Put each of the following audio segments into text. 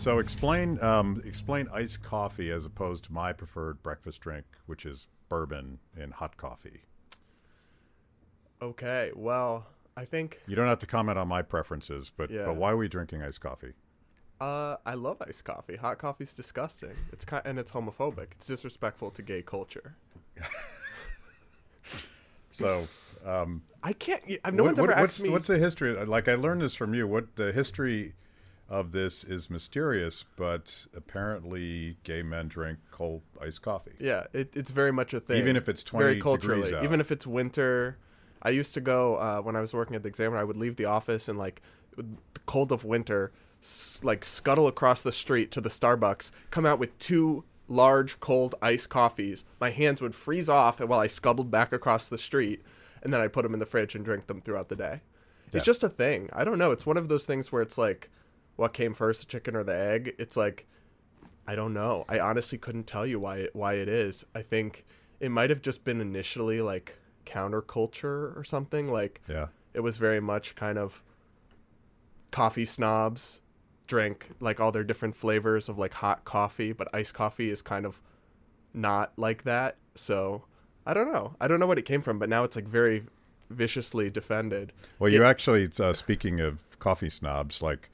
So explain um, explain iced coffee as opposed to my preferred breakfast drink, which is bourbon and hot coffee. Okay, well, I think You don't have to comment on my preferences, but Yeah. but why are we drinking iced coffee? uh, I love iced coffee. Hot coffee's disgusting. It's kind and it's homophobic. It's disrespectful to gay culture. So um, I can't. No what- one's what- ever what's asked me. what's the history? Like I learned this from you. What the history of this is mysterious, but apparently gay men drink cold iced coffee. Yeah, it, it's very much a thing. Even if it's 20 very degrees culturally. out. Even if it's winter, I used to go uh, when I was working at the Examiner. I would leave the office and like the cold of winter, s- like scuttle across the street to the Starbucks, come out with two large cold iced coffees. My hands would freeze off while I scuttled back across the street, and then I put them in the fridge and drink them throughout the day. Yeah. It's just a thing. I don't know. It's one of those things where it's like, what came first, the chicken or the egg? It's like I don't know. I honestly couldn't tell you why it, why it is. I think it might have just been initially like counterculture or something. Like Yeah. it was very much kind of coffee snobs drink like all their different flavors of like hot coffee, but iced coffee is kind of not like that. So I don't know. I don't know what it came from, but now it's like very viciously defended. Well, you actually uh, speaking of coffee snobs, like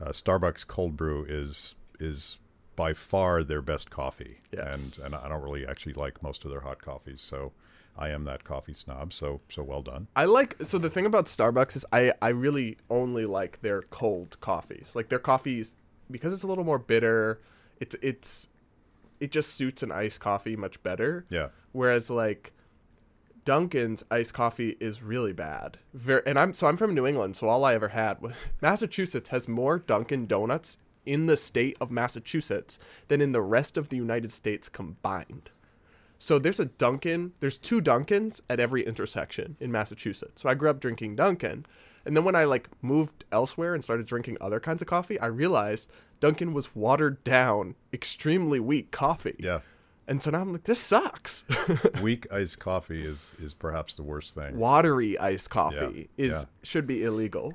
uh, Starbucks cold brew is is by far their best coffee, Yes. and and I don't really actually like most of their hot coffees, so I am that coffee snob. So so well done. I like so the thing about Starbucks is I I really only like their cold coffees. Like their coffees because it's a little more bitter. It's it's it just suits an iced coffee much better. Yeah, Whereas like Dunkin's iced coffee is really bad. Very, and I'm so I'm from New England, so all I ever had was Massachusetts has more Dunkin' Donuts in the state of Massachusetts than in the rest of the United States combined. So there's a Dunkin', there's two Dunkins at every intersection in Massachusetts. So I grew up drinking Dunkin'. And then when I like moved elsewhere and started drinking other kinds of coffee, I realized Dunkin' was watered down, extremely weak coffee. yeah. And so now I'm like, this sucks. Weak iced coffee is is perhaps the worst thing. Watery iced coffee Yeah, is yeah. should be illegal.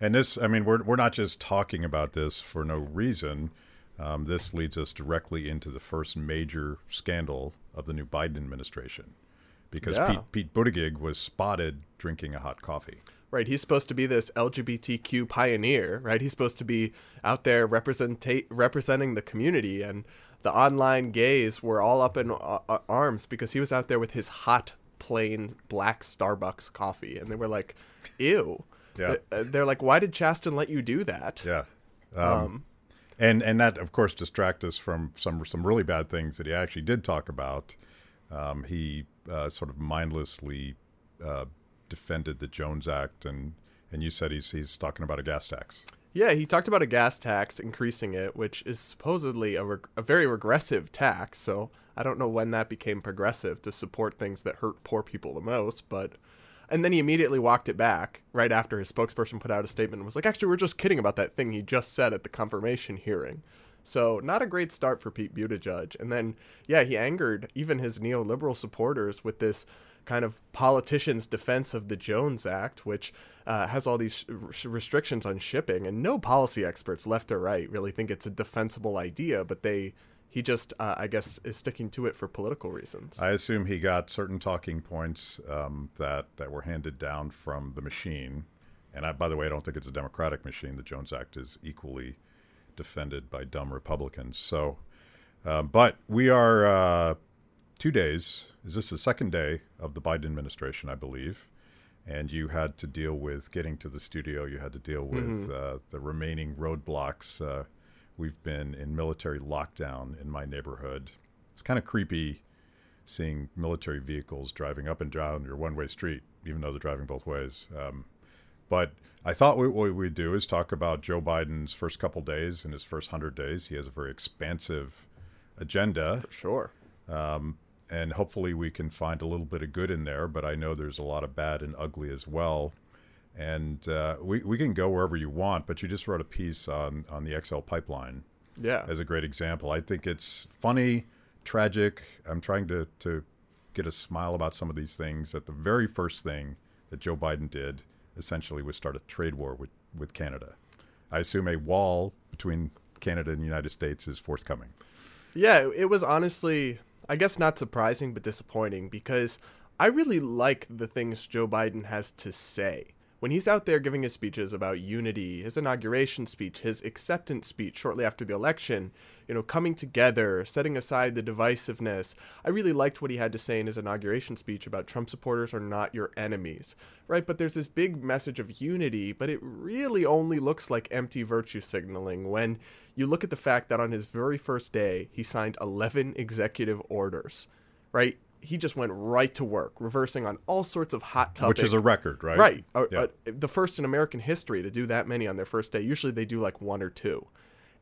And this, I mean, we're we're not just talking about this for no reason. Um, this leads us directly into the first major scandal of the new Biden administration, because Yeah. Pete, Pete Buttigieg was spotted drinking a hot coffee. Right, he's supposed to be this LGBTQ pioneer, right? He's supposed to be out there represent representing the community, and the online gays were all up in uh, uh, arms because he was out there with his hot, plain black Starbucks coffee, and they were like, "Ew." Yeah. Uh, They're like, "Why did Chasten let you do that?" Yeah. Um, and and that of course distract us from some some really bad things that he actually did talk about. Um, he uh, sort of mindlessly uh, defended the Jones Act, and and you said he's he's talking about a gas tax. Yeah, he talked about a gas tax, increasing it, which is supposedly a, reg- a very regressive tax. So I don't know when that became progressive to support things that hurt poor people the most. But and then he immediately walked it back right after his spokesperson put out a statement and was like, "Actually, we're just kidding about that thing he just said at the confirmation hearing." So not a great start for Pete Buttigieg. And then yeah, he angered even his neoliberal supporters with this kind of politician's defense of the Jones Act, which uh, has all these restrictions on shipping, and no policy experts, left or right, really think it's a defensible idea. But they, he just, uh, I guess, is sticking to it for political reasons. I assume he got certain talking points um, that that were handed down from the machine. And I, by the way, I don't think it's a Democratic machine. The Jones Act is equally defended by dumb Republicans. So, uh, but we are uh, two days. Is this the second day of the Biden administration? I believe. And you had to deal with getting to the studio. You had to deal with uh, the remaining roadblocks. Uh, we've been in military lockdown in my neighborhood. It's kind of creepy seeing military vehicles driving up and down your one way street, even though they're driving both ways. Um, but I thought what we would do is talk about Joe Biden's first couple days and his first 100 days. He has a very expansive agenda, for sure. And hopefully we can find a little bit of good in there. But I know there's a lot of bad and ugly as well. And uh, we, we can go wherever you want, but you just wrote a piece on, on the XL pipeline Yeah. as a great example. I think it's funny, tragic. I'm trying to, to get a smile about some of these things. That the very first thing that Joe Biden did essentially was start a trade war with, with Canada. I assume a wall between Canada and the United States is forthcoming. Yeah, it was honestly, I guess, not surprising, but disappointing because I really like the things Joe Biden has to say when he's out there giving his speeches about unity, his inauguration speech, his acceptance speech shortly after the election, you know, coming together, setting aside the divisiveness, I really liked what he had to say in his inauguration speech about Trump supporters are not your enemies, right? But there's this big message of unity, but it really only looks like empty virtue signaling when you look at the fact that on his very first day, he signed 11 executive orders, right? he just went right to work, reversing on all sorts of hot topics. Which is a record, right? Right. Uh, yeah. uh, the first in American history to do that many on their first day. Usually they do like one or two.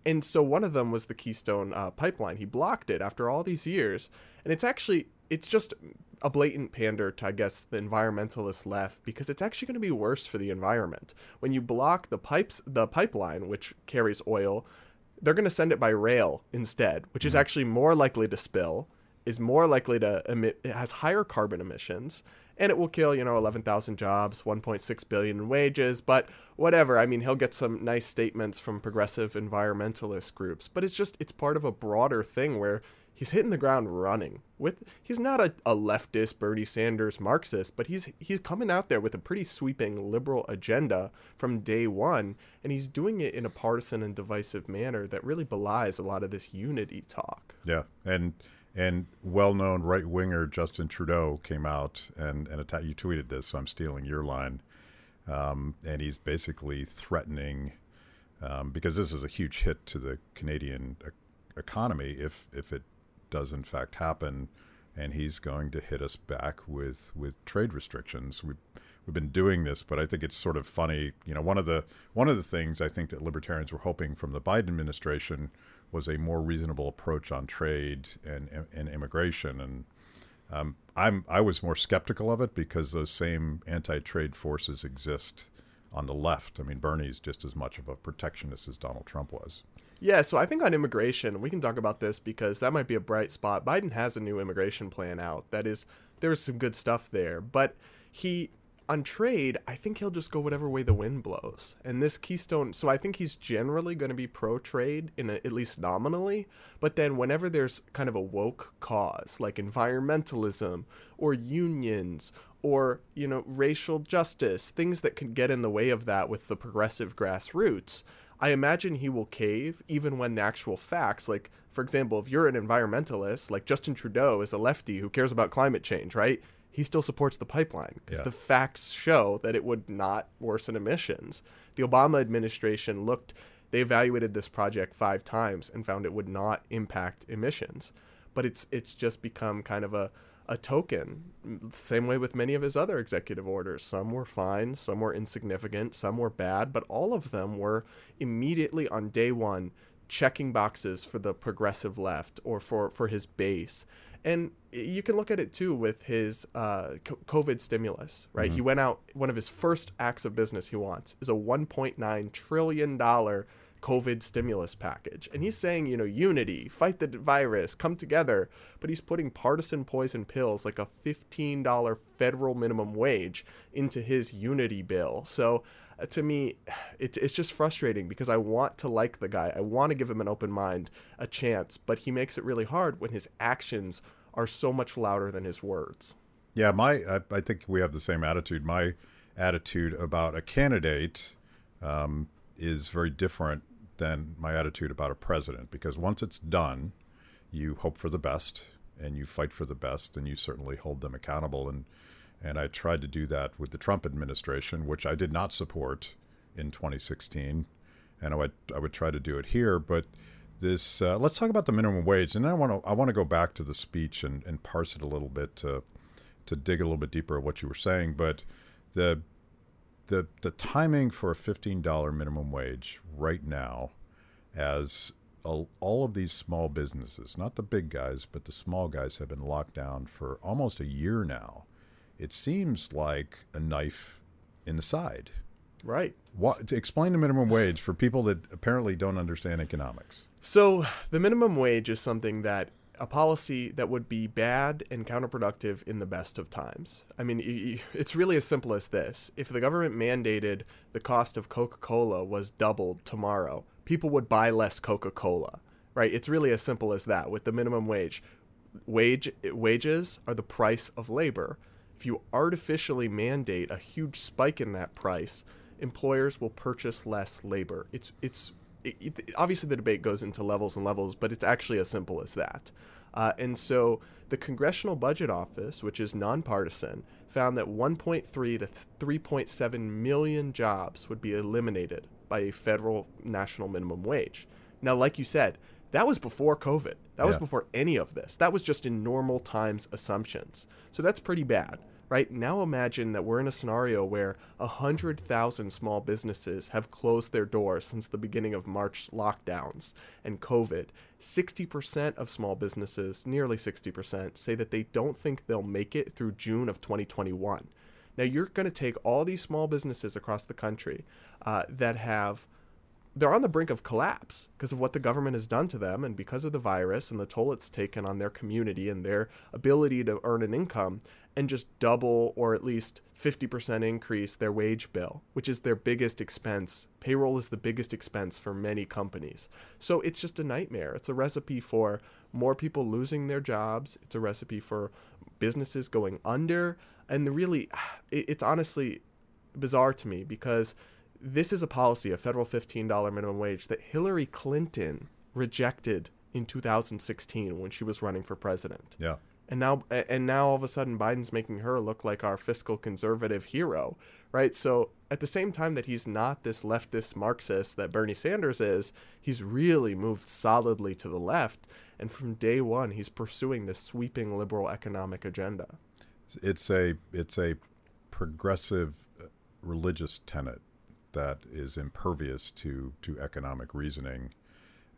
And so one of them was the Keystone uh, pipeline. He blocked it after all these years. And it's actually, it's just a blatant pander to, I guess, the environmentalist left because it's actually going to be worse for the environment. When you block the pipes, the pipeline, which carries oil, they're going to send it by rail instead, which is mm-hmm. actually more likely to spill is more likely to emit it has higher carbon emissions and it will kill you know 11,000 jobs 1.6 billion in wages but whatever i mean he'll get some nice statements from progressive environmentalist groups but it's just it's part of a broader thing where he's hitting the ground running with he's not a, a leftist bernie sanders marxist but he's he's coming out there with a pretty sweeping liberal agenda from day one and he's doing it in a partisan and divisive manner that really belies a lot of this unity talk yeah and and well-known right winger Justin Trudeau came out and and atta- you tweeted this, so I'm stealing your line. Um, and he's basically threatening um, because this is a huge hit to the Canadian e- economy if if it does in fact happen, and he's going to hit us back with with trade restrictions. We we've been doing this, but I think it's sort of funny. You know, one of the one of the things I think that libertarians were hoping from the Biden administration was a more reasonable approach on trade and, and immigration. And um, I'm I was more skeptical of it because those same anti-trade forces exist on the left. I mean, Bernie's just as much of a protectionist as Donald Trump was. Yeah, so I think on immigration, we can talk about this because that might be a bright spot. Biden has a new immigration plan out. That is, there's some good stuff there, but he on trade, I think he'll just go whatever way the wind blows. And this Keystone, so I think he's generally going to be pro trade in at least nominally. But then whenever there's kind of a woke cause like environmentalism or unions or you know racial justice, things that can get in the way of that with the progressive grassroots, I imagine he will cave even when the actual facts, like for example, if you're an environmentalist, like Justin Trudeau is a lefty who cares about climate change, right? he still supports the pipeline because yeah. the facts show that it would not worsen emissions. The Obama administration looked, they evaluated this project five times and found it would not impact emissions. But it's it's just become kind of a, a token. Same way with many of his other executive orders. Some were fine, some were insignificant, some were bad, but all of them were immediately on day one checking boxes for the progressive left or for, for his base. And you can look at it too with his uh, COVID stimulus, right? Mm-hmm. He went out, one of his first acts of business he wants is a $1.9 trillion COVID stimulus package. And he's saying, you know, unity, fight the virus, come together. But he's putting partisan poison pills like a $15 federal minimum wage into his unity bill. So uh, to me, it, it's just frustrating because I want to like the guy. I want to give him an open mind, a chance, but he makes it really hard when his actions are so much louder than his words. Yeah, my I, I think we have the same attitude. My attitude about a candidate um, is very different than my attitude about a president because once it's done, you hope for the best and you fight for the best and you certainly hold them accountable and and I tried to do that with the Trump administration, which I did not support in 2016, and I would I would try to do it here. But this, uh, let's talk about the minimum wage, and I want to I want to go back to the speech and, and parse it a little bit to to dig a little bit deeper at what you were saying. But the the the timing for a fifteen dollar minimum wage right now, as a, all of these small businesses, not the big guys, but the small guys, have been locked down for almost a year now it seems like a knife in the side. Right. What, to explain the minimum wage for people that apparently don't understand economics. So, the minimum wage is something that a policy that would be bad and counterproductive in the best of times. I mean, it's really as simple as this. If the government mandated the cost of Coca Cola was doubled tomorrow, people would buy less Coca Cola, right? It's really as simple as that with the minimum wage. Wage wages are the price of labor. If you artificially mandate a huge spike in that price, employers will purchase less labor. It's it's it, obviously the debate goes into levels and levels, but it's actually as simple as that. Uh, and so the Congressional Budget Office, which is nonpartisan, found that 1.3 to 3.7 million jobs would be eliminated by a federal national minimum wage. Now, like you said, that was before COVID. That was before any of this. That was just in normal times assumptions. So that's pretty bad, right? Now imagine that we're in a scenario where 100,000 small businesses have closed their doors since the beginning of March lockdowns and COVID. 60% of small businesses, nearly 60%, say that they don't think they'll make it through June of 2021. Now you're going to take all these small businesses across the country uh, that have they're on the brink of collapse because of what the government has done to them and because of the virus and the toll it's taken on their community and their ability to earn an income and just double or at least 50% increase their wage bill, which is their biggest expense. Payroll is the biggest expense for many companies. So it's just a nightmare. It's a recipe for more people losing their jobs, it's a recipe for businesses going under. And really, it's honestly bizarre to me because this is a policy, a federal $15 minimum wage, that Hillary Clinton rejected in 2016 when she was running for president. Yeah. And now, and now all of a sudden, Biden's making her look like our fiscal conservative hero, right? So at the same time that he's not this leftist Marxist that Bernie Sanders is, he's really moved solidly to the left. And from day one, he's pursuing this sweeping liberal economic agenda. It's a it's a progressive uh, religious tenet that is impervious to to economic reasoning,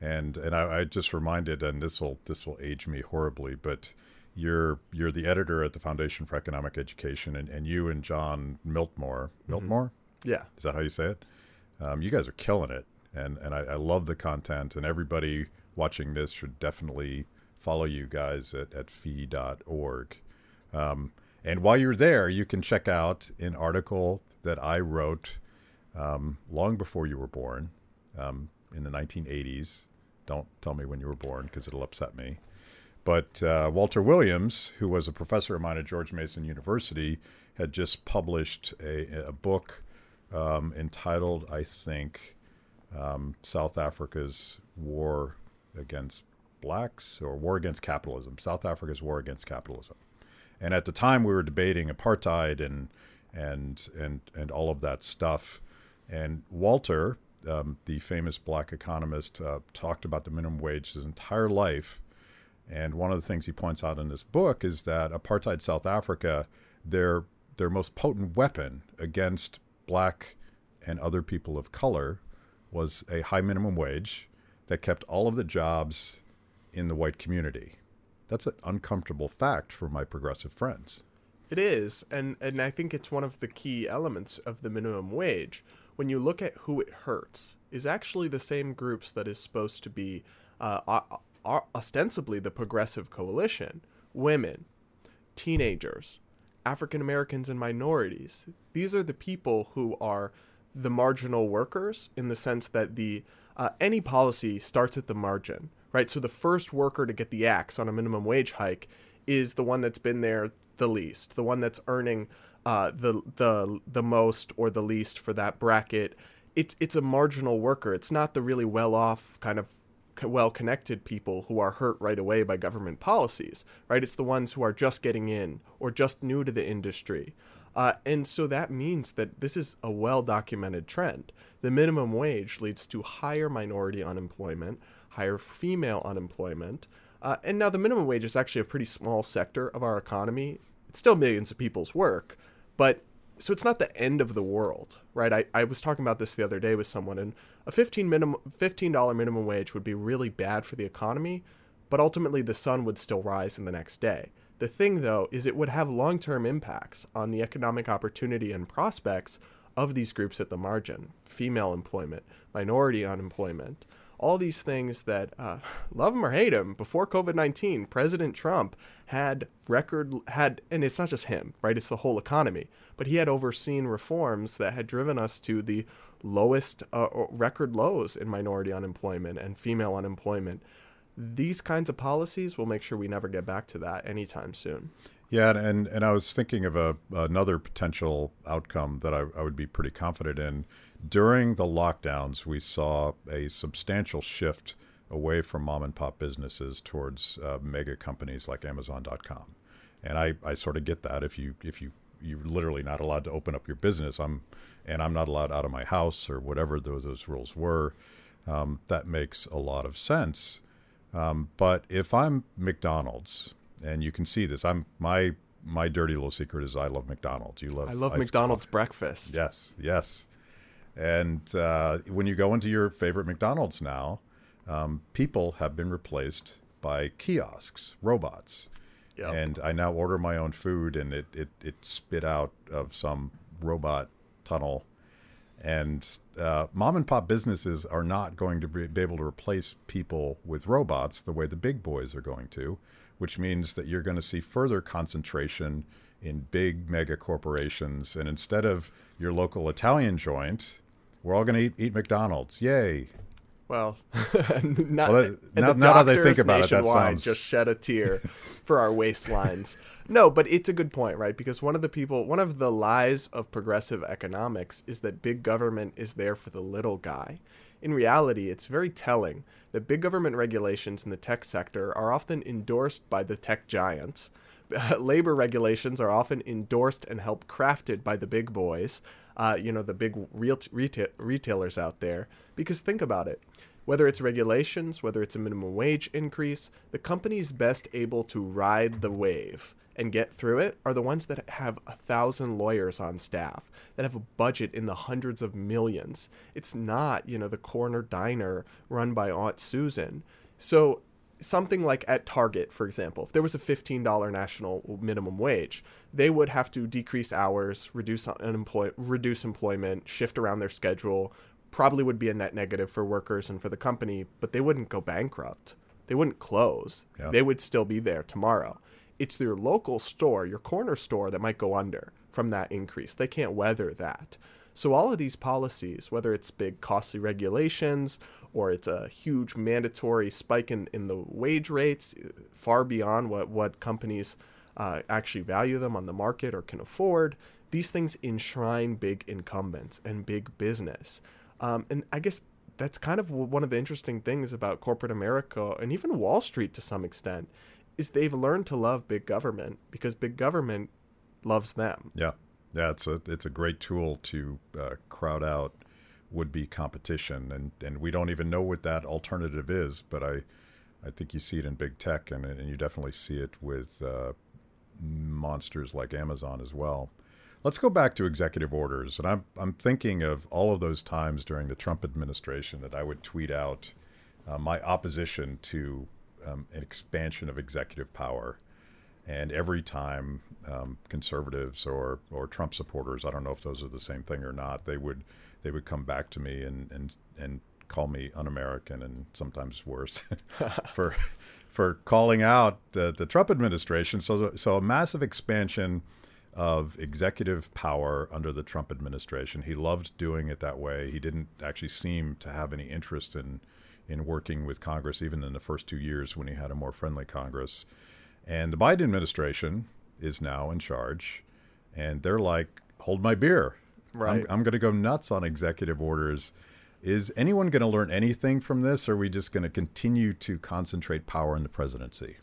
and and I, I just reminded, and this will this will age me horribly, but you're you're the editor at the Foundation for Economic Education, and, and you and John Miltmore, Miltmore, Yeah. is that how you say it? Um, you guys are killing it, and and I, I love the content, and everybody watching this should definitely follow you guys at at fee.org. Um, and while you're there, you can check out an article that I wrote um, long before you were born, um, in the 1980s. Don't tell me when you were born because it'll upset me. But uh, Walter Williams, who was a professor of mine at George Mason University, had just published a, a book um, entitled, I think, um, South Africa's War Against Blacks or War Against Capitalism. South Africa's War Against Capitalism. And at the time, we were debating apartheid and and and and all of that stuff. And Walter, um, the famous black economist, uh, talked about the minimum wage his entire life. And one of the things he points out in this book is that apartheid South Africa, their their most potent weapon against black and other people of color was a high minimum wage that kept all of the jobs in the white community. That's an uncomfortable fact for my progressive friends. It is, and and I think it's one of the key elements of the minimum wage. When you look at who it hurts, is actually the same groups that is supposed to be uh, ostensibly the progressive coalition: women, teenagers, African Americans, and minorities. These are the people who are the marginal workers in the sense that the uh, any policy starts at the margin, right? So the first worker to get the axe on a minimum wage hike is the one that's been there the least, the one that's earning uh, the the the most or the least for that bracket. It's it's a marginal worker. It's not the really well off kind of well connected people who are hurt right away by government policies, right? It's the ones who are just getting in or just new to the industry. Uh, and so that means that this is a well documented trend. The minimum wage leads to higher minority unemployment, higher female unemployment. Uh, and now the minimum wage is actually a pretty small sector of our economy. It's still millions of people's work, but so it's not the end of the world, right? I, I was talking about this the other day with someone, and a fifteen minimum fifteen dollar minimum wage would be really bad for the economy, but ultimately the sun would still rise in the next day. The thing, though, is it would have long term impacts on the economic opportunity and prospects of these groups at the margin female employment, minority unemployment. All these things that uh, love him or hate him before covid-19 president trump had record had and it's not just him right? It's the whole economy. But he had overseen reforms that had driven us to the lowest uh, record lows in minority unemployment and female unemployment. These kinds of policies will make sure we never get back to that anytime soon. Yeah, and and I was thinking of a another potential outcome that I, I would be pretty confident in. During the lockdowns, we saw a substantial shift away from mom and pop businesses towards uh, mega companies like Amazon.com, and I, I sort of get that. If you if you you're literally not allowed to open up your business, I'm and I'm not allowed out of my house or whatever those those rules were. Um, that makes a lot of sense. Um, but if I'm McDonald's and you can see this. I'm my my dirty little secret is I love McDonald's. You love I love McDonald's coffee. breakfast. Yes, yes. And uh, when you go into your favorite McDonald's now, um, people have been replaced by kiosks, robots. Yep. And I now order my own food, and it, it, it spit out of some robot tunnel. And uh, mom and pop businesses are not going to be able to replace people with robots the way the big boys are going to which means that you're going to see further concentration in big mega corporations. And instead of your local Italian joint, we're all going to eat, eat McDonald's. Yay. Well, not, well that, now, now that I think about it, that sounds just shed a tear for our waistlines. no, but it's a good point, right? Because one of the people, one of the lies of progressive economics is that big government is there for the little guy. In reality, it's very telling that big government regulations in the tech sector are often endorsed by the tech giants. Labor regulations are often endorsed and helped crafted by the big boys, uh, you know, the big real reta- retailers out there. Because think about it whether it's regulations, whether it's a minimum wage increase, the companies best able to ride the wave and get through it are the ones that have a thousand lawyers on staff that have a budget in the hundreds of millions. It's not, you know, the corner diner run by Aunt Susan. So something like at Target, for example, if there was a $15 national minimum wage, they would have to decrease hours, reduce unemploy- reduce employment, shift around their schedule. Probably would be a net negative for workers and for the company, but they wouldn't go bankrupt. They wouldn't close. Yeah. They would still be there tomorrow it's your local store, your corner store that might go under from that increase. They can't weather that. So all of these policies, whether it's big costly regulations or it's a huge mandatory spike in, in the wage rates, far beyond what, what companies uh, actually value them on the market or can afford, these things enshrine big incumbents and big business. Um, and I guess that's kind of one of the interesting things about corporate America and even Wall Street to some extent is they've learned to love big government because big government loves them. Yeah, yeah, it's a it's a great tool to uh, crowd out would be competition, and and we don't even know what that alternative is, but I I think you see it in big tech, and and you definitely see it with uh, monsters like Amazon as well. Let's go back to executive orders, and I'm I'm thinking of all of those times during the Trump administration that I would tweet out uh, my opposition to um, an expansion of executive power. And every time um, conservatives or, or Trump supporters, I don't know if those are the same thing or not, they would they would come back to me and and, and call me un-American and sometimes worse for for calling out the, the Trump administration. So so a massive expansion of executive power under the Trump administration. He loved doing it that way. He didn't actually seem to have any interest in in working with Congress, even in the first two years when he had a more friendly Congress. And the Biden administration is now in charge, and they're like, hold my beer. Right. I'm, I'm going to go nuts on executive orders. Is anyone going to learn anything from this, or are we just going to continue to concentrate power in the presidency?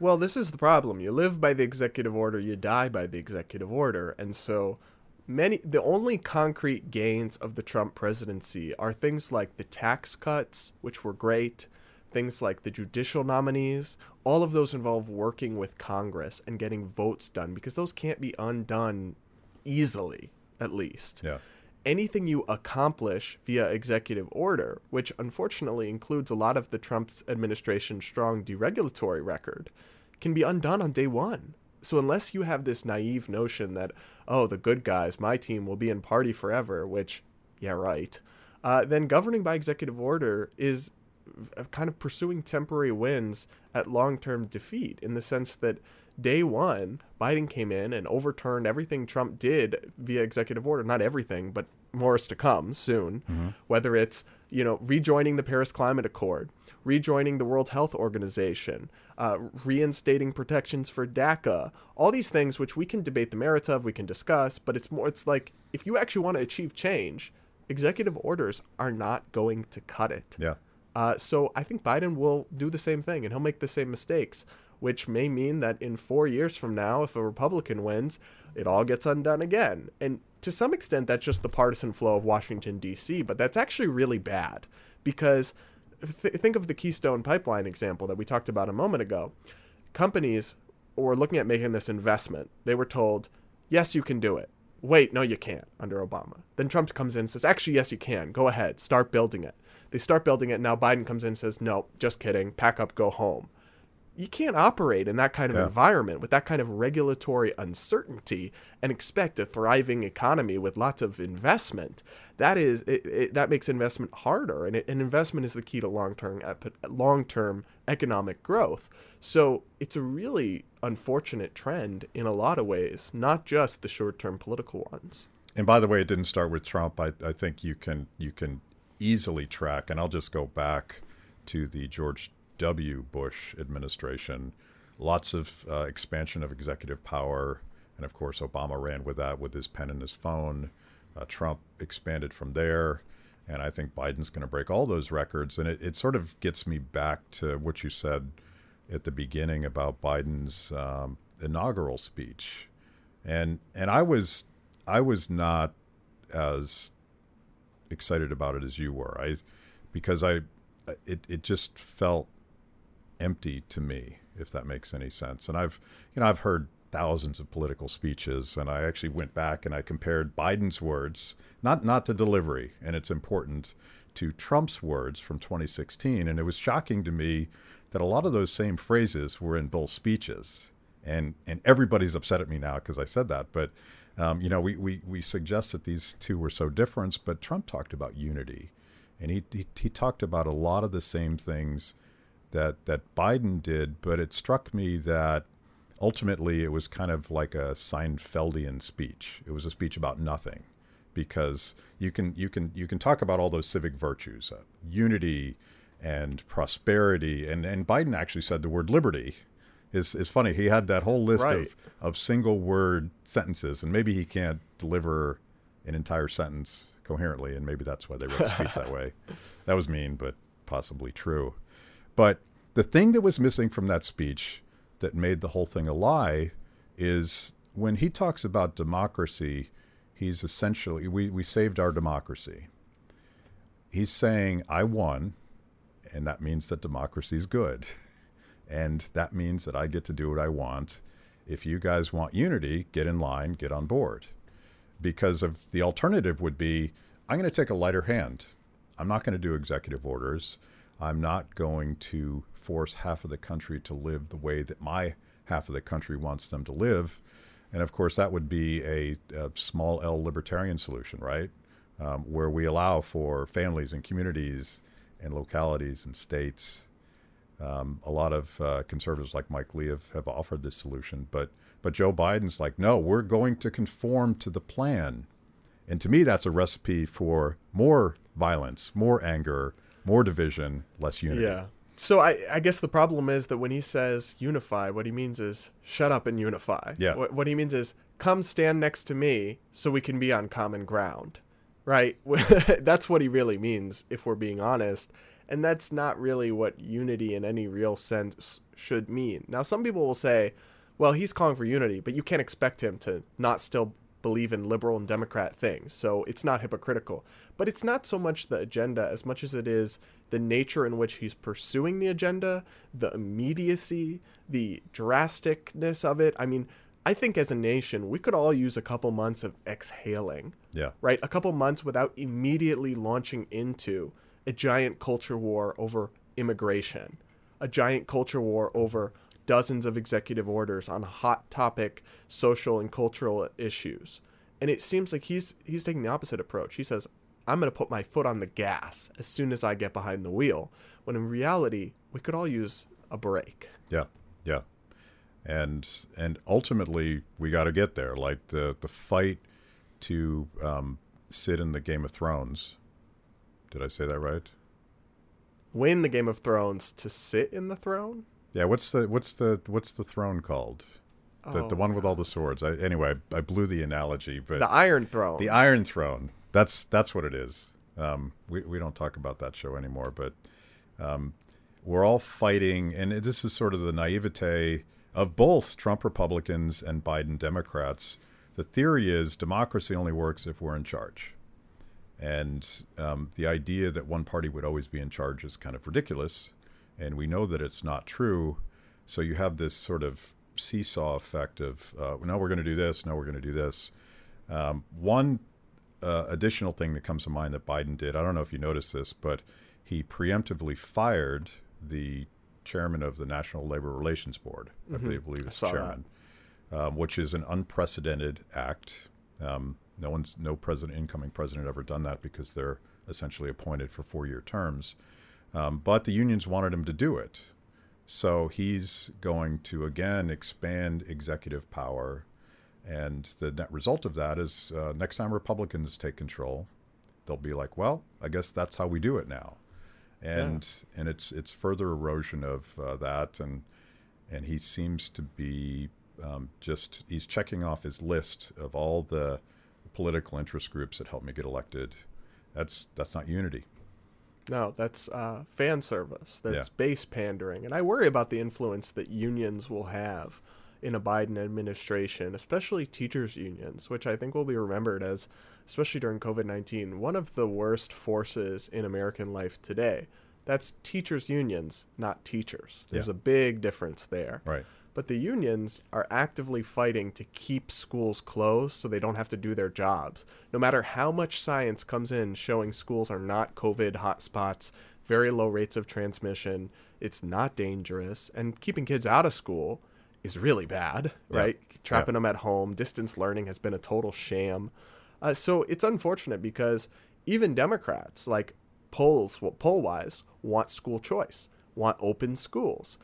Well, this is the problem. You live by the executive order, you die by the executive order. And so many the only concrete gains of the Trump presidency are things like the tax cuts, which were great, things like the judicial nominees, all of those involve working with Congress and getting votes done because those can't be undone easily, at least. Yeah. Anything you accomplish via executive order, which unfortunately includes a lot of the Trump's administration's strong deregulatory record, can be undone on day one. So unless you have this naive notion that oh the good guys, my team will be in party forever, which yeah right, uh, then governing by executive order is kind of pursuing temporary wins at long term defeat in the sense that day one, Biden came in and overturned everything Trump did via executive order. Not everything, but more is to come soon. Mm-hmm. Whether it's you know rejoining the Paris Climate Accord, rejoining the World Health Organization, uh, reinstating protections for DACA, all these things which we can debate the merits of, we can discuss, but it's more. It's like if you actually want to achieve change, executive orders are not going to cut it. Yeah. Uh, so I think Biden will do the same thing and he'll make the same mistakes which may mean that in four years from now, if a Republican wins, it all gets undone again. And to some extent, that's just the partisan flow of Washington, D.C., but that's actually really bad because th- think of the Keystone Pipeline example that we talked about a moment ago. Companies were looking at making this investment. They were told, yes, you can do it. Wait, no, you can't under Obama. Then Trump comes in and says, actually, yes, you can. Go ahead, start building it. They start building it. Now Biden comes in and says, no, just kidding. Pack up, go home you can't operate in that kind of yeah. environment with that kind of regulatory uncertainty and expect a thriving economy with lots of investment. That is it, it, that makes investment harder, and, it, and investment is the key to long term long term economic growth. So it's a really unfortunate trend in a lot of ways, not just the short term political ones. And by the way, it didn't start with Trump. I, I think you can you can easily track, and I'll just go back to the George W. Bush administration. Lots of uh, expansion of executive power. And of course, Obama ran with that with his pen and his phone. Uh, Trump expanded from there. And I think Biden's going to break all those records. And it, it sort of gets me back to what you said at the beginning about Biden's um, inaugural speech. And and I was I was not as excited about it as you were. I because I it it just felt empty to me, if that makes any sense. And I've, you know, I've heard thousands of political speeches, and I actually went back and I compared Biden's words, not not the delivery, and it's important, to Trump's words from 2016, and it was shocking to me that a lot of those same phrases were in both speeches, and and everybody's upset at me now because I said that, but. Um, you know, we, we, we suggest that these two were so different, but Trump talked about unity. And he, he, he talked about a lot of the same things that that Biden did, but it struck me that ultimately it was kind of like a Seinfeldian speech. It was a speech about nothing, because you can you can you can talk about all those civic virtues, uh, unity and prosperity, and and Biden actually said the word liberty. Is, is funny. He had that whole list right. of, of single word sentences, and maybe he can't deliver an entire sentence coherently, and maybe that's why they wrote speech that way. That was mean, but possibly true. But the thing that was missing from that speech that made the whole thing a lie is when he talks about democracy, he's essentially, we, we saved our democracy. He's saying, I won, and that means that democracy is good. And that means that I get to do what I want. If you guys want unity, get in line, get on board. Because of the alternative would be, I'm going to take a lighter hand. I'm not going to do executive orders. I'm not going to force half of the country to live the way that my half of the country wants them to live. And of course, that would be a, a small L libertarian solution, right? Um, where we allow for families and communities and localities and states. Um, a lot of uh, conservatives like Mike Lee have, have offered this solution, but but Joe Biden's like, no, we're going to conform to the plan. And to me, that's a recipe for more violence, more anger, more division, less unity. Yeah. So I, I guess the problem is that when he says unify, what he means is shut up and unify. Yeah. What, what he means is come stand next to me so we can be on common ground. Right? that's what he really means, if we're being honest. And that's not really what unity in any real sense should mean. Now, some people will say, well, he's calling for unity, but you can't expect him to not still believe in liberal and democrat things. So it's not hypocritical. But it's not so much the agenda as much as it is the nature in which he's pursuing the agenda, the immediacy, the drasticness of it. I mean, I think as a nation, we could all use a couple months of exhaling. Yeah. Right? A couple months without immediately launching into a giant culture war over immigration, a giant culture war over dozens of executive orders on hot topic social and cultural issues. And it seems like he's he's taking the opposite approach. He says, I'm going to put my foot on the gas as soon as I get behind the wheel. When in reality, we could all use a break. Yeah, yeah, and and ultimately we got to get there. Like the the fight to um, sit in the Game of Thrones. Did I say that right? Win the Game of Thrones to sit in the throne. Yeah. What's the what's the what's the throne called? The, Oh, the one with all the swords. I, anyway, I blew the analogy, but the Iron Throne. The Iron Throne. That's that's what it is. Um, we we don't talk about that show anymore, but um, we're all fighting, and this is sort of the naivete of both Trump Republicans and Biden Democrats. The theory is democracy only works if we're in charge, and um, the idea that one party would always be in charge is kind of ridiculous, and we know that it's not true. So you have this sort of seesaw effect of uh, no, we're going to do this, now we're going to do this. Um, one uh, additional thing that comes to mind that Biden did, I don't know if you noticed this, but he preemptively fired the chairman of the National Labor Relations Board, I believe, believe it's chairman, um, which is an unprecedented act. Um, no one's, no president, incoming president, ever done that because they're essentially appointed for four-year terms. Um, but the unions wanted him to do it, so he's going to again expand executive power and the net result of that is uh, next time Republicans take control, they'll be like, well, I guess that's how we do it now. And and it's it's further erosion of uh, that, and and he seems to be um, just he's checking off his list of all the political interest groups that helped me get elected. That's that's not unity. No, that's uh, fan service. That's Yeah. base pandering. And I worry about the influence that unions will have in a Biden administration, especially teachers' unions, which I think will be remembered as, especially during COVID 19, one of the worst forces in American life today. That's teachers' unions, not teachers. There's Yeah. a big difference there. Right. But the unions are actively fighting to keep schools closed so they don't have to do their jobs. No matter how much science comes in showing schools are not COVID hotspots, very low rates of transmission, it's not dangerous, and keeping kids out of school is really bad, right? Trapping them at home, distance learning has been a total sham. Uh, so it's unfortunate because even Democrats, like polls, well, poll wise, want school choice, want open schools,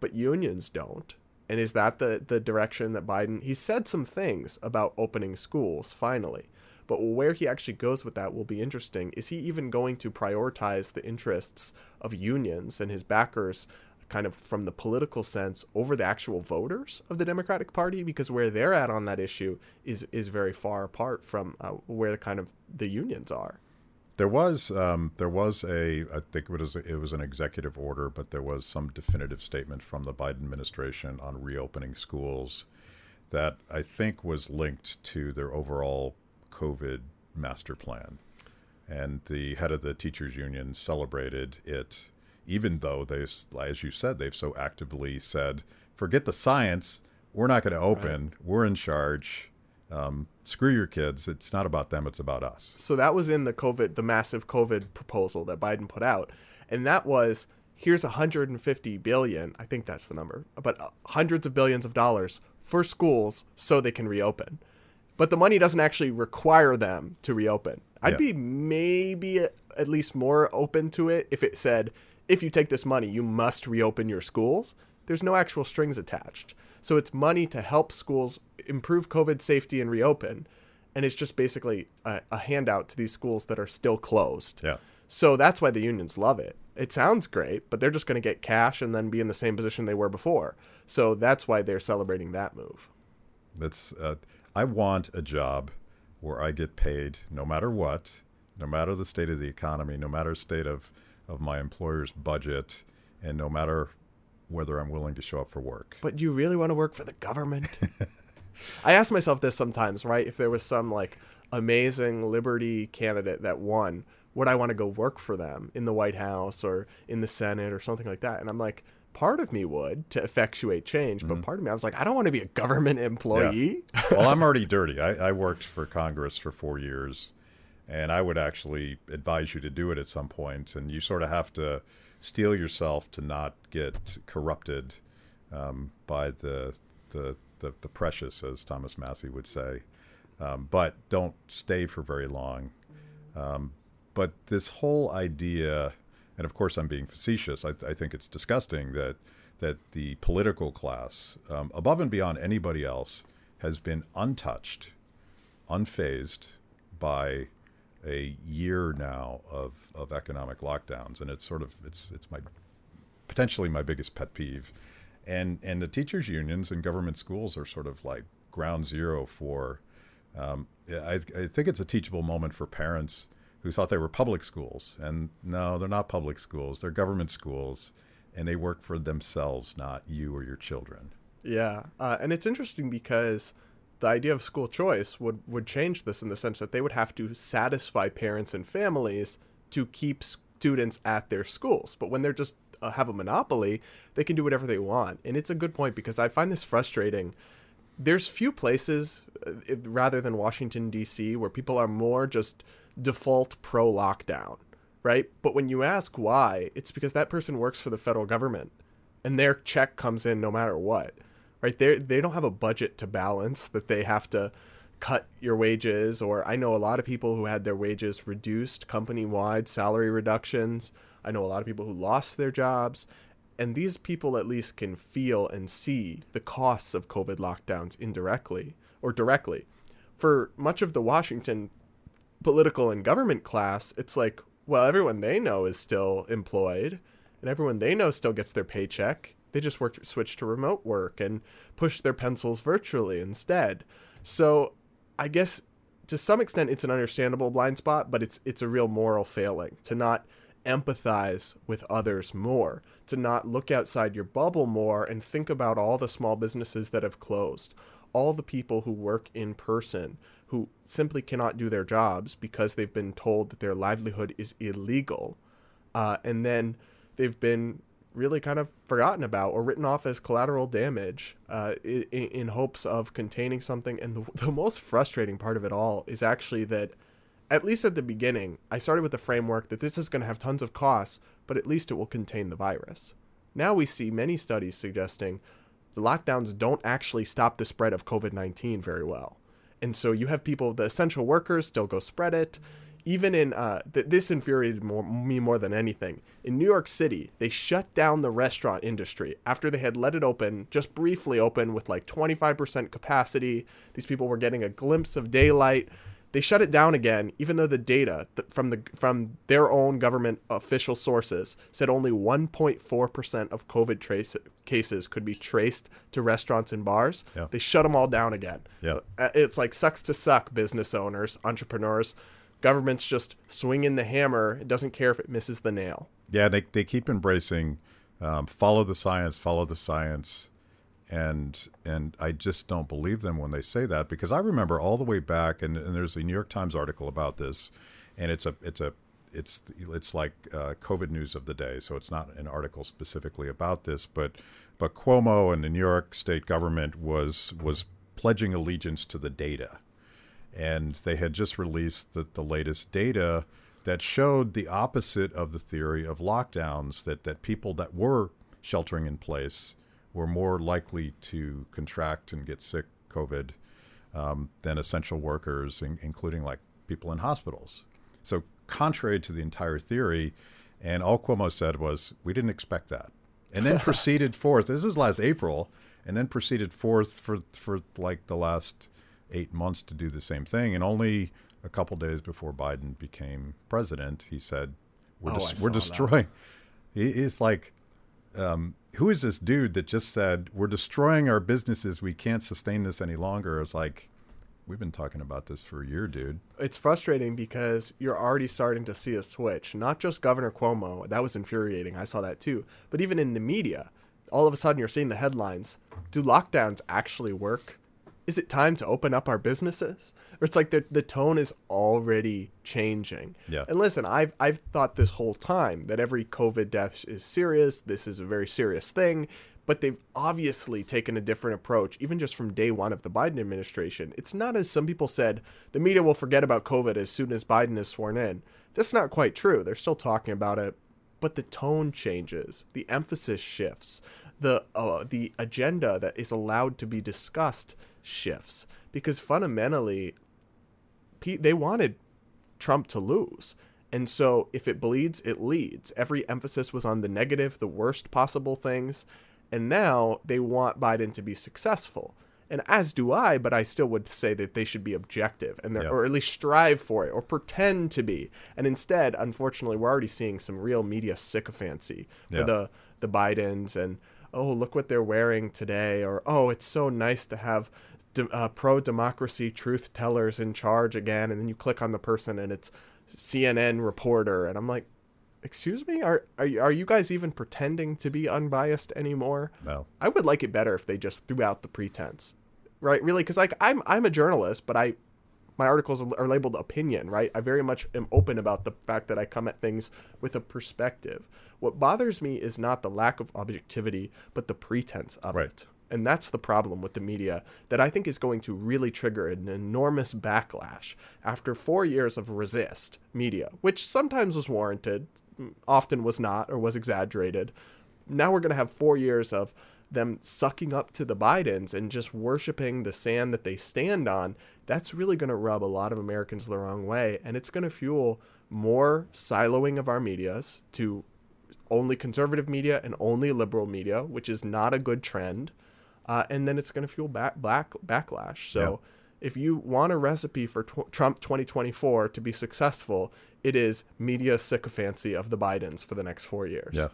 but unions don't. And is that the, the direction that Biden? He said some things about opening schools finally, but where he actually goes with that will be interesting. Is he even going to prioritize the interests of unions and his backers, kind of from the political sense, over the actual voters of the Democratic Party? Because where they're at on that issue is is very far apart from uh, where the kind of the unions are. There was um, there was a I think it was it was an executive order, but there was some definitive statement from the Biden administration on reopening schools that I think was linked to their overall COVID master plan, and the head of the teachers union celebrated it, even though they, as you said, they've so actively said, forget the science, we're not going to open, we're in charge. Um, screw your kids. It's not about them. It's about us. So that was in the COVID, the massive COVID proposal that Biden put out, and that was here's 150 billion. I think that's the number, but uh, hundreds of billions of dollars for schools so they can reopen. But the money doesn't actually require them to reopen. I'd Yeah. be maybe at least more open to it if it said if you take this money, you must reopen your schools. There's no actual strings attached. So it's money to help schools improve COVID safety and reopen. And it's just basically a, a handout to these schools that are still closed. Yeah. So that's why the unions love it. It sounds great, but they're just going to get cash and then be in the same position they were before. So that's why they're celebrating that move. That's uh, I want a job where I get paid no matter what, no matter the state of the economy, no matter state of of my employer's budget, and no matter whether I'm willing to show up for work. But do you really want to work for the government? I ask myself this sometimes, right? If there was some like amazing liberty candidate that won, would I want to go work for them in the White House or in the Senate or something like that? And I'm like, part of me would to effectuate change, but mm-hmm. part of me, I was like, I don't want to be a government employee. well, I'm already dirty. I, I worked for Congress for four years, and I would actually advise you to do it at some point. And you sort of have to steel yourself to not get corrupted um, by the, the the the precious, as Thomas Massie would say. Um, but don't stay for very long. Um, but this whole idea, and of course I'm being facetious. I, I think it's disgusting that that the political class, um, above and beyond anybody else, has been untouched, unfazed by a year now of, of economic lockdowns, and it's sort of it's it's my potentially my biggest pet peeve, and and the teachers unions and government schools are sort of like ground zero for. Um, I, I think it's a teachable moment for parents who thought they were public schools, and no, they're not public schools; they're government schools, and they work for themselves, not you or your children. Yeah, uh, and it's interesting because the idea of school choice would would change this in the sense that they would have to satisfy parents and families to keep students at their schools. But when they're just uh, have a monopoly, they can do whatever they want. And it's a good point because I find this frustrating. There's few places uh, rather than Washington D.C. where people are more just default pro lockdown, right? But when you ask why, it's because that person works for the federal government and their check comes in no matter what right? They they don't have a budget to balance that they have to cut your wages or I know a lot of people who had their wages reduced company-wide salary reductions. I know a lot of people who lost their jobs and these people at least can feel and see the costs of COVID lockdowns indirectly or directly. For much of the Washington political and government class, it's like, well, everyone they know is still employed and everyone they know still gets their paycheck they just worked switched to remote work and pushed their pencils virtually instead. So I guess to some extent it's an understandable blind spot, but it's it's a real moral failing to not empathize with others more, to not look outside your bubble more and think about all the small businesses that have closed, all the people who work in person who simply cannot do their jobs because they've been told that their livelihood is illegal. Uh, and then they've been really kind of forgotten about or written off as collateral damage uh, in, in, hopes of containing something. And the, the most frustrating part of it all is actually that, at least at the beginning, I started with the framework that this is going to have tons of costs, but at least it will contain the virus. Now we see many studies suggesting the lockdowns don't actually stop the spread of COVID 19 very well. And so you have people, the essential workers, still go spread it even in uh, th- this infuriated more, me more than anything. In New York City, they shut down the restaurant industry after they had let it open, just briefly open with like 25% capacity. These people were getting a glimpse of daylight. They shut it down again, even though the data from the from their own government official sources said only 1.4% of COVID trace cases could be traced to restaurants and bars. Yeah. They shut them all down again. Yeah. Uh, it's like sucks to suck, business owners, entrepreneurs government's just swinging the hammer. It doesn't care if it misses the nail. Yeah, they, they keep embracing um, follow the science, follow the science. And and I just don't believe them when they say that because I remember all the way back and, and there's a New York Times article about this, and it's a it's a it's it's like uh, COVID news of the day. So it's not an article specifically about this, but but Cuomo and the New York State government was was pledging allegiance to the data and they had just released the, the latest data that showed the opposite of the theory of lockdowns that, that people that were sheltering in place were more likely to contract and get sick COVID um, than essential workers, in, including like people in hospitals. So, contrary to the entire theory, and all Cuomo said was, we didn't expect that. And then proceeded forth. This was last April, and then proceeded forth for, for like the last eight months to do the same thing. And only a couple days before Biden became president, he said, "We're oh, we're destroying." He, he's like, um, "Who is this dude that just said we're destroying our businesses? We can't sustain this any longer?" It's like. We've been talking about this for a year, dude. It's frustrating because you're already starting to see a switch. Not just Governor Cuomo, that was infuriating. I saw that too. But even in the media, all of a sudden you're seeing the headlines. Do lockdowns actually work? Is it time to open up our businesses? Or it's like the the tone is already changing. Yeah. And listen, I've I've thought this whole time that every COVID death is serious. This is a very serious thing. But they've obviously taken a different approach, even just from day one of the Biden administration. It's not as some people said, the media will forget about COVID as soon as Biden is sworn in. That's not quite true. They're still talking about it, but the tone changes, the emphasis shifts, the uh, the agenda that is allowed to be discussed shifts because fundamentally they wanted Trump to lose And so if it bleeds, it leads. Every emphasis was on the negative, the worst possible things. And now they want Biden to be successful. And as do I, but I still would say that they should be objective and Yep. or at least strive for it or pretend to be. And instead, unfortunately, we're already seeing some real media sycophancy for Yeah. the the Bidens and oh look what they're wearing today or oh it's so nice to have de- uh, pro democracy truth tellers in charge again and then you click on the person and it's CNN reporter and I'm like excuse me are are you, are you guys even pretending to be unbiased anymore No. I would like it better if they just threw out the pretense right really because like I'm I'm a journalist but I my articles are labeled opinion, right? I very much am open about the fact that I come at things with a perspective. What bothers me is not the lack of objectivity, but the pretense of Right. it. And that's the problem with the media that I think is going to really trigger an enormous backlash after four years of resist media, which sometimes was warranted, often was not, or was exaggerated. Now we're going to have four years of them sucking up to the Bidens and just worshiping the sand that they stand on, that's really going to rub a lot of Americans the wrong way. And it's going to fuel more siloing of our medias to only conservative media and only liberal media, which is not a good trend. Uh, and then it's going to fuel back, black backlash. So if you want a recipe for tw- Trump 2024 to be successful, it is media sycophancy of the Bidens for the next four years. Yeah.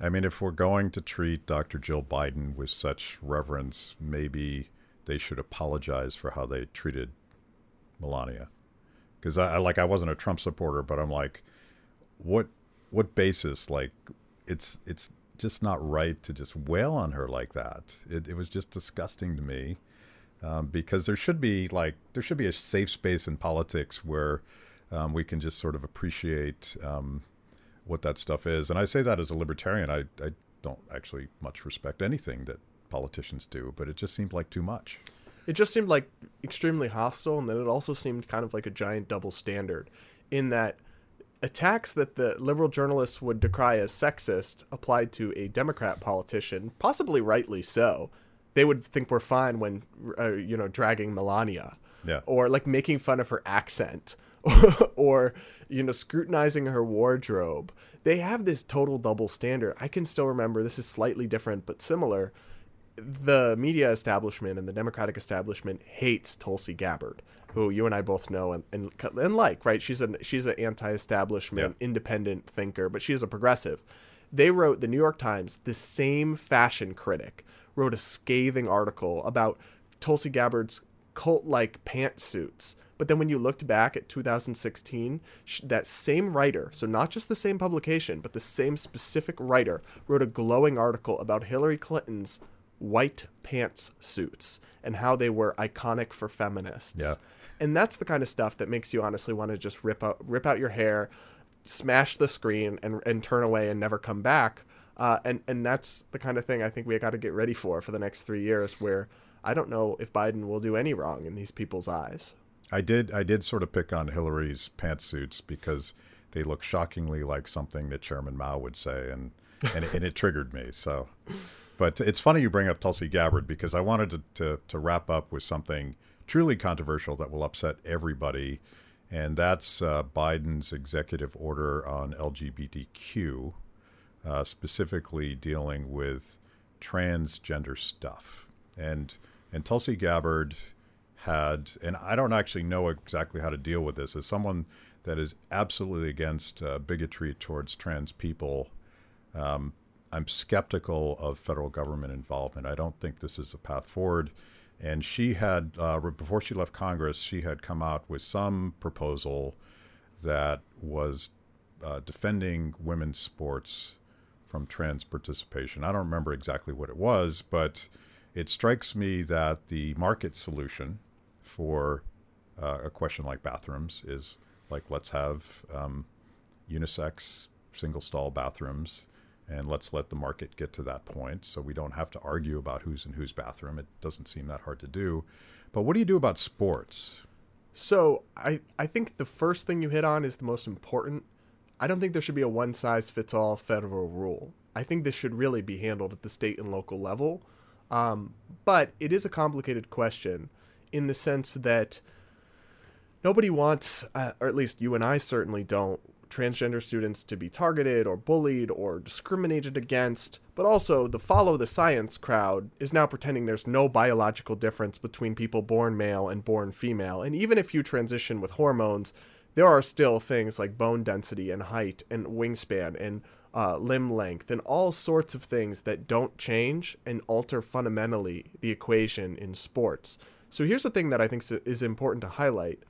I mean, if we're going to treat Dr. Jill Biden with such reverence, maybe they should apologize for how they treated Melania. Because I, I like I wasn't a Trump supporter, but I'm like, what what basis? Like, it's it's just not right to just wail on her like that. It, it was just disgusting to me. Um, because there should be like there should be a safe space in politics where um, we can just sort of appreciate um, what that stuff is. And I say that as a libertarian. I, I don't actually much respect anything that politicians do, but it just seemed like too much. It just seemed like extremely hostile, and then it also seemed kind of like a giant double standard in that attacks that the liberal journalists would decry as sexist applied to a Democrat politician, possibly rightly so. They would think we're fine when, uh, you know, dragging Melania. Yeah. or like making fun of her accent. Or you know scrutinizing her wardrobe. They have this total double standard. I can still remember this is slightly different but similar. The media establishment and the democratic establishment hates tulsi gabbard who you and i both know and, and, and like right? She's an she's an anti-establishment independent thinker but she is a progressive. They wrote the new york times the same fashion critic wrote a scathing article about tulsi gabbard's cult like pantsuits. But then when you looked back at 2016, that same writer, so not just the same publication, but the same specific writer, wrote a glowing article about Hillary Clinton's white pants suits and how they were iconic for feminists. Yeah. And that's the kind of stuff that makes you honestly want to just rip out rip out your hair, smash the screen and and turn away and never come back. Uh, and and that's the kind of thing I think we got to get ready for for the next three years, where I don't know if Biden will do any wrong in these people's eyes. I did I did sort of pick on Hillary's pantsuits because they look shockingly like something that Chairman Mao would say, and and, it, and it triggered me. So, but it's funny you bring up Tulsi Gabbard because I wanted to, to to wrap up with something truly controversial that will upset everybody, and that's uh, Biden's executive order on LGBTQ, uh, specifically dealing with transgender stuff, and and Tulsi Gabbard had, and I don't actually know exactly how to deal with this. As someone that is absolutely against uh, bigotry towards trans people, um, I'm skeptical of federal government involvement. I don't think this is a path forward. And she had, uh, before she left Congress, she had come out with some proposal that was uh, defending women's sports from trans participation. I don't remember exactly what it was, but it strikes me that the market solution for uh, a question like bathrooms is like let's have um, unisex single stall bathrooms and let's let the market get to that point so we don't have to argue about who's in whose bathroom it doesn't seem that hard to do but what do you do about sports So I I think the first thing you hit on is the most important. I don't think there should be a one size fits all federal rule. I think this should really be handled at the state and local level. Um, but it is a complicated question in the sense that nobody wants, uh, or at least you and I certainly don't, transgender students to be targeted or bullied or discriminated against, but also the follow the science crowd is now pretending there's no biological difference between people born male and born female. And even if you transition with hormones, there are still things like bone density and height and wingspan and uh, limb length and all sorts of things that don't change and alter fundamentally the equation in sports. So here's the thing that I think is important to highlight.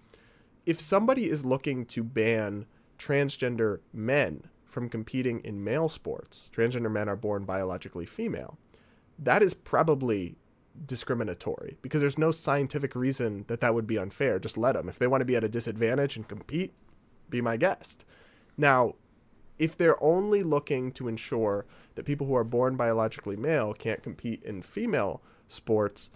If somebody is looking to ban transgender men from competing in male sports, transgender men are born biologically female, that is probably discriminatory because there's no scientific reason that that would be unfair. Just let them. If they want to be at a disadvantage and compete, be my guest. Now, if they're only looking to ensure that people who are born biologically male can't compete in female sports,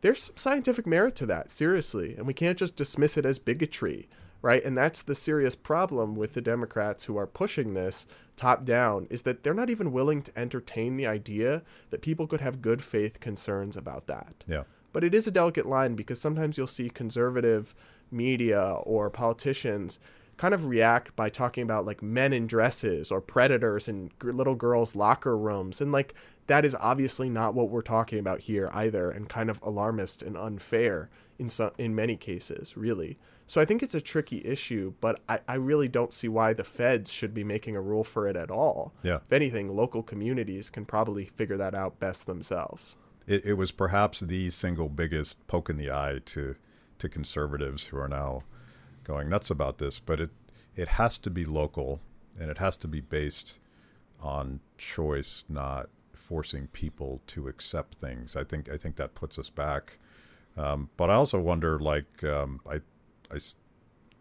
there's some scientific merit to that, seriously. And we can't just dismiss it as bigotry right? And that's the serious problem with the Democrats who are pushing this top down is that they're not even willing to entertain the idea that people could have good faith concerns about that. Yeah. But it is a delicate line because sometimes you'll see conservative media or politicians kind of react by talking about like men in dresses or predators in little girls' locker rooms. And like that is obviously not what we're talking about here either and kind of alarmist and unfair in some in many cases, really. So I think it's a tricky issue, but I, I really don't see why the feds should be making a rule for it at all. Yeah. If anything, local communities can probably figure that out best themselves. It, it was perhaps the single biggest poke in the eye to to conservatives who are now going nuts about this, but it it has to be local and it has to be based on choice, not forcing people to accept things. I think I think that puts us back. Um, but I also wonder, like, um, I I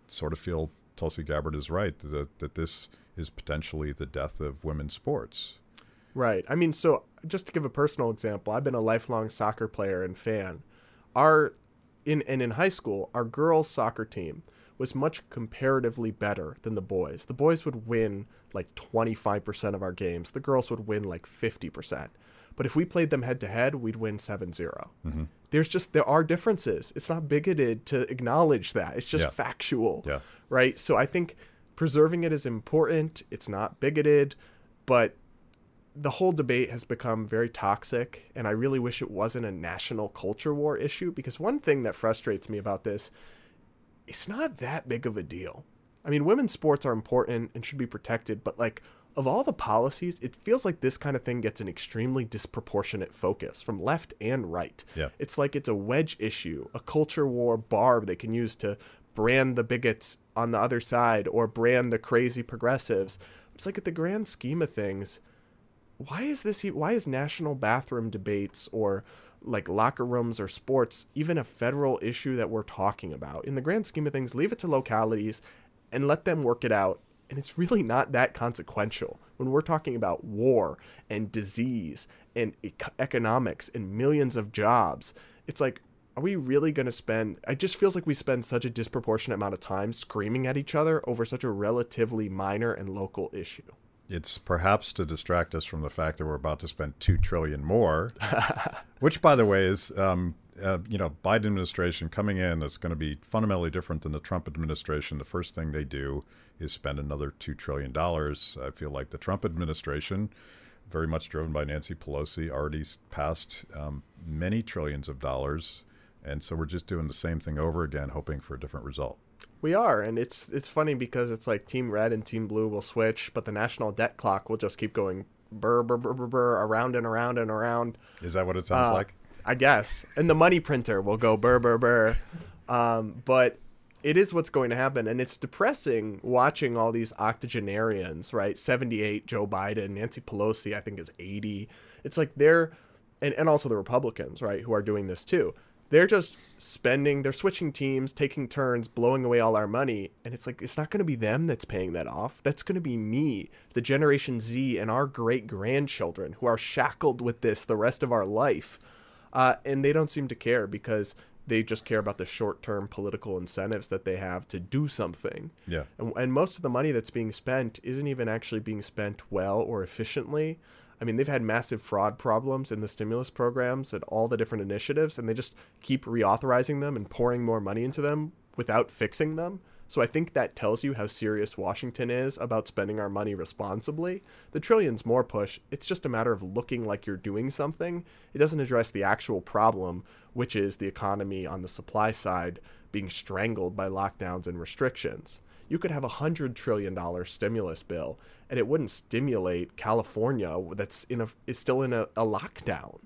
sort of feel Tulsi Gabbard is right that that this is potentially the death of women's sports. Right. I mean, so just to give a personal example, I've been a lifelong soccer player and fan. Our in and in high school, our girls soccer team was much comparatively better than the boys. The boys would win like 25% of our games. The girls would win like 50%. But if we played them head to head, we'd win 7 0. Mm-hmm. There's just, there are differences. It's not bigoted to acknowledge that. It's just Yeah. factual. Yeah. Right. So I think preserving it is important. It's not bigoted, but the whole debate has become very toxic. And I really wish it wasn't a national culture war issue because one thing that frustrates me about this, it's not that big of a deal. I mean, women's sports are important and should be protected, but like, of all the policies, it feels like this kind of thing gets an extremely disproportionate focus from left and right. Yeah. It's like it's a wedge issue, a culture war barb they can use to brand the bigots on the other side or brand the crazy progressives. It's like at the grand scheme of things, why is this why is national bathroom debates or like locker rooms or sports even a federal issue that we're talking about in the grand scheme of things leave it to localities and let them work it out and it's really not that consequential. When we're talking about war and disease and ec- economics and millions of jobs it's like are we really going to spend it just feels like we spend such a disproportionate amount of time screaming at each other over such a relatively minor and local issue. It's perhaps to distract us from the fact that we're about to spend two trillion more, which, by the way, is um, uh, you know Biden administration coming in that's going to be fundamentally different than the Trump administration. The first thing they do is spend another two trillion dollars. I feel like the Trump administration, very much driven by Nancy Pelosi, already passed um, many trillions of dollars, and so we're just doing the same thing over again, hoping for a different result. We are, and it's it's funny because it's like Team Red and Team Blue will switch, but the national debt clock will just keep going burr burr burr burr, burr around and around and around. Is that what it sounds Uh, like? I guess, and the money printer will go burr burr burr. Um, but it is what's going to happen, and it's depressing watching all these octogenarians. Right, seventy-eight, Joe Biden, Nancy Pelosi, I think is eighty. It's like they're, and and also the Republicans, right, who are doing this too. They're just spending, they're switching teams, taking turns, blowing away all our money. And it's like, it's not going to be them that's paying that off. That's going to be me, the Generation Z, and our great grandchildren who are shackled with this the rest of our life. Uh, and they don't seem to care because they just care about the short term political incentives that they have to do something. Yeah. And, and most of the money that's being spent isn't even actually being spent well or efficiently. I mean, they've had massive fraud problems in the stimulus programs and all the different initiatives, and they just keep reauthorizing them and pouring more money into them without fixing them. So I think that tells you how serious Washington is about spending our money responsibly. The trillions more push, it's just a matter of looking like you're doing something. It doesn't address the actual problem, which is the economy on the supply side being strangled by lockdowns and restrictions. You could have a hundred trillion dollar stimulus bill, and it wouldn't stimulate California, that's in a is still in a, a lockdown.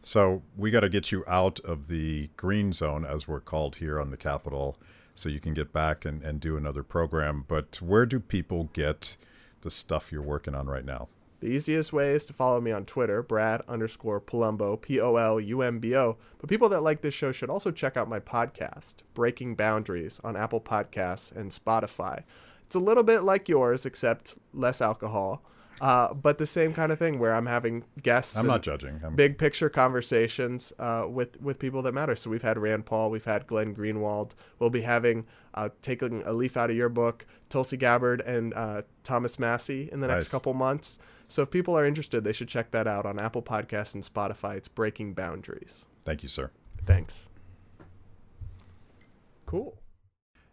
So we got to get you out of the green zone, as we're called here on the Capitol, so you can get back and, and do another program. But where do people get the stuff you're working on right now? The easiest way is to follow me on Twitter, Brad underscore Polumbo, P O L U M B O. But people that like this show should also check out my podcast, Breaking Boundaries, on Apple Podcasts and Spotify. It's a little bit like yours, except less alcohol. Uh, but the same kind of thing where I'm having guests. I'm not judging. I'm... Big picture conversations uh, with with people that matter. So we've had Rand Paul, we've had Glenn Greenwald. We'll be having uh, taking a leaf out of your book, Tulsi Gabbard and uh, Thomas Massie in the next nice. couple months. So if people are interested, they should check that out on Apple Podcasts and Spotify. It's Breaking Boundaries. Thank you, sir. Thanks. Cool.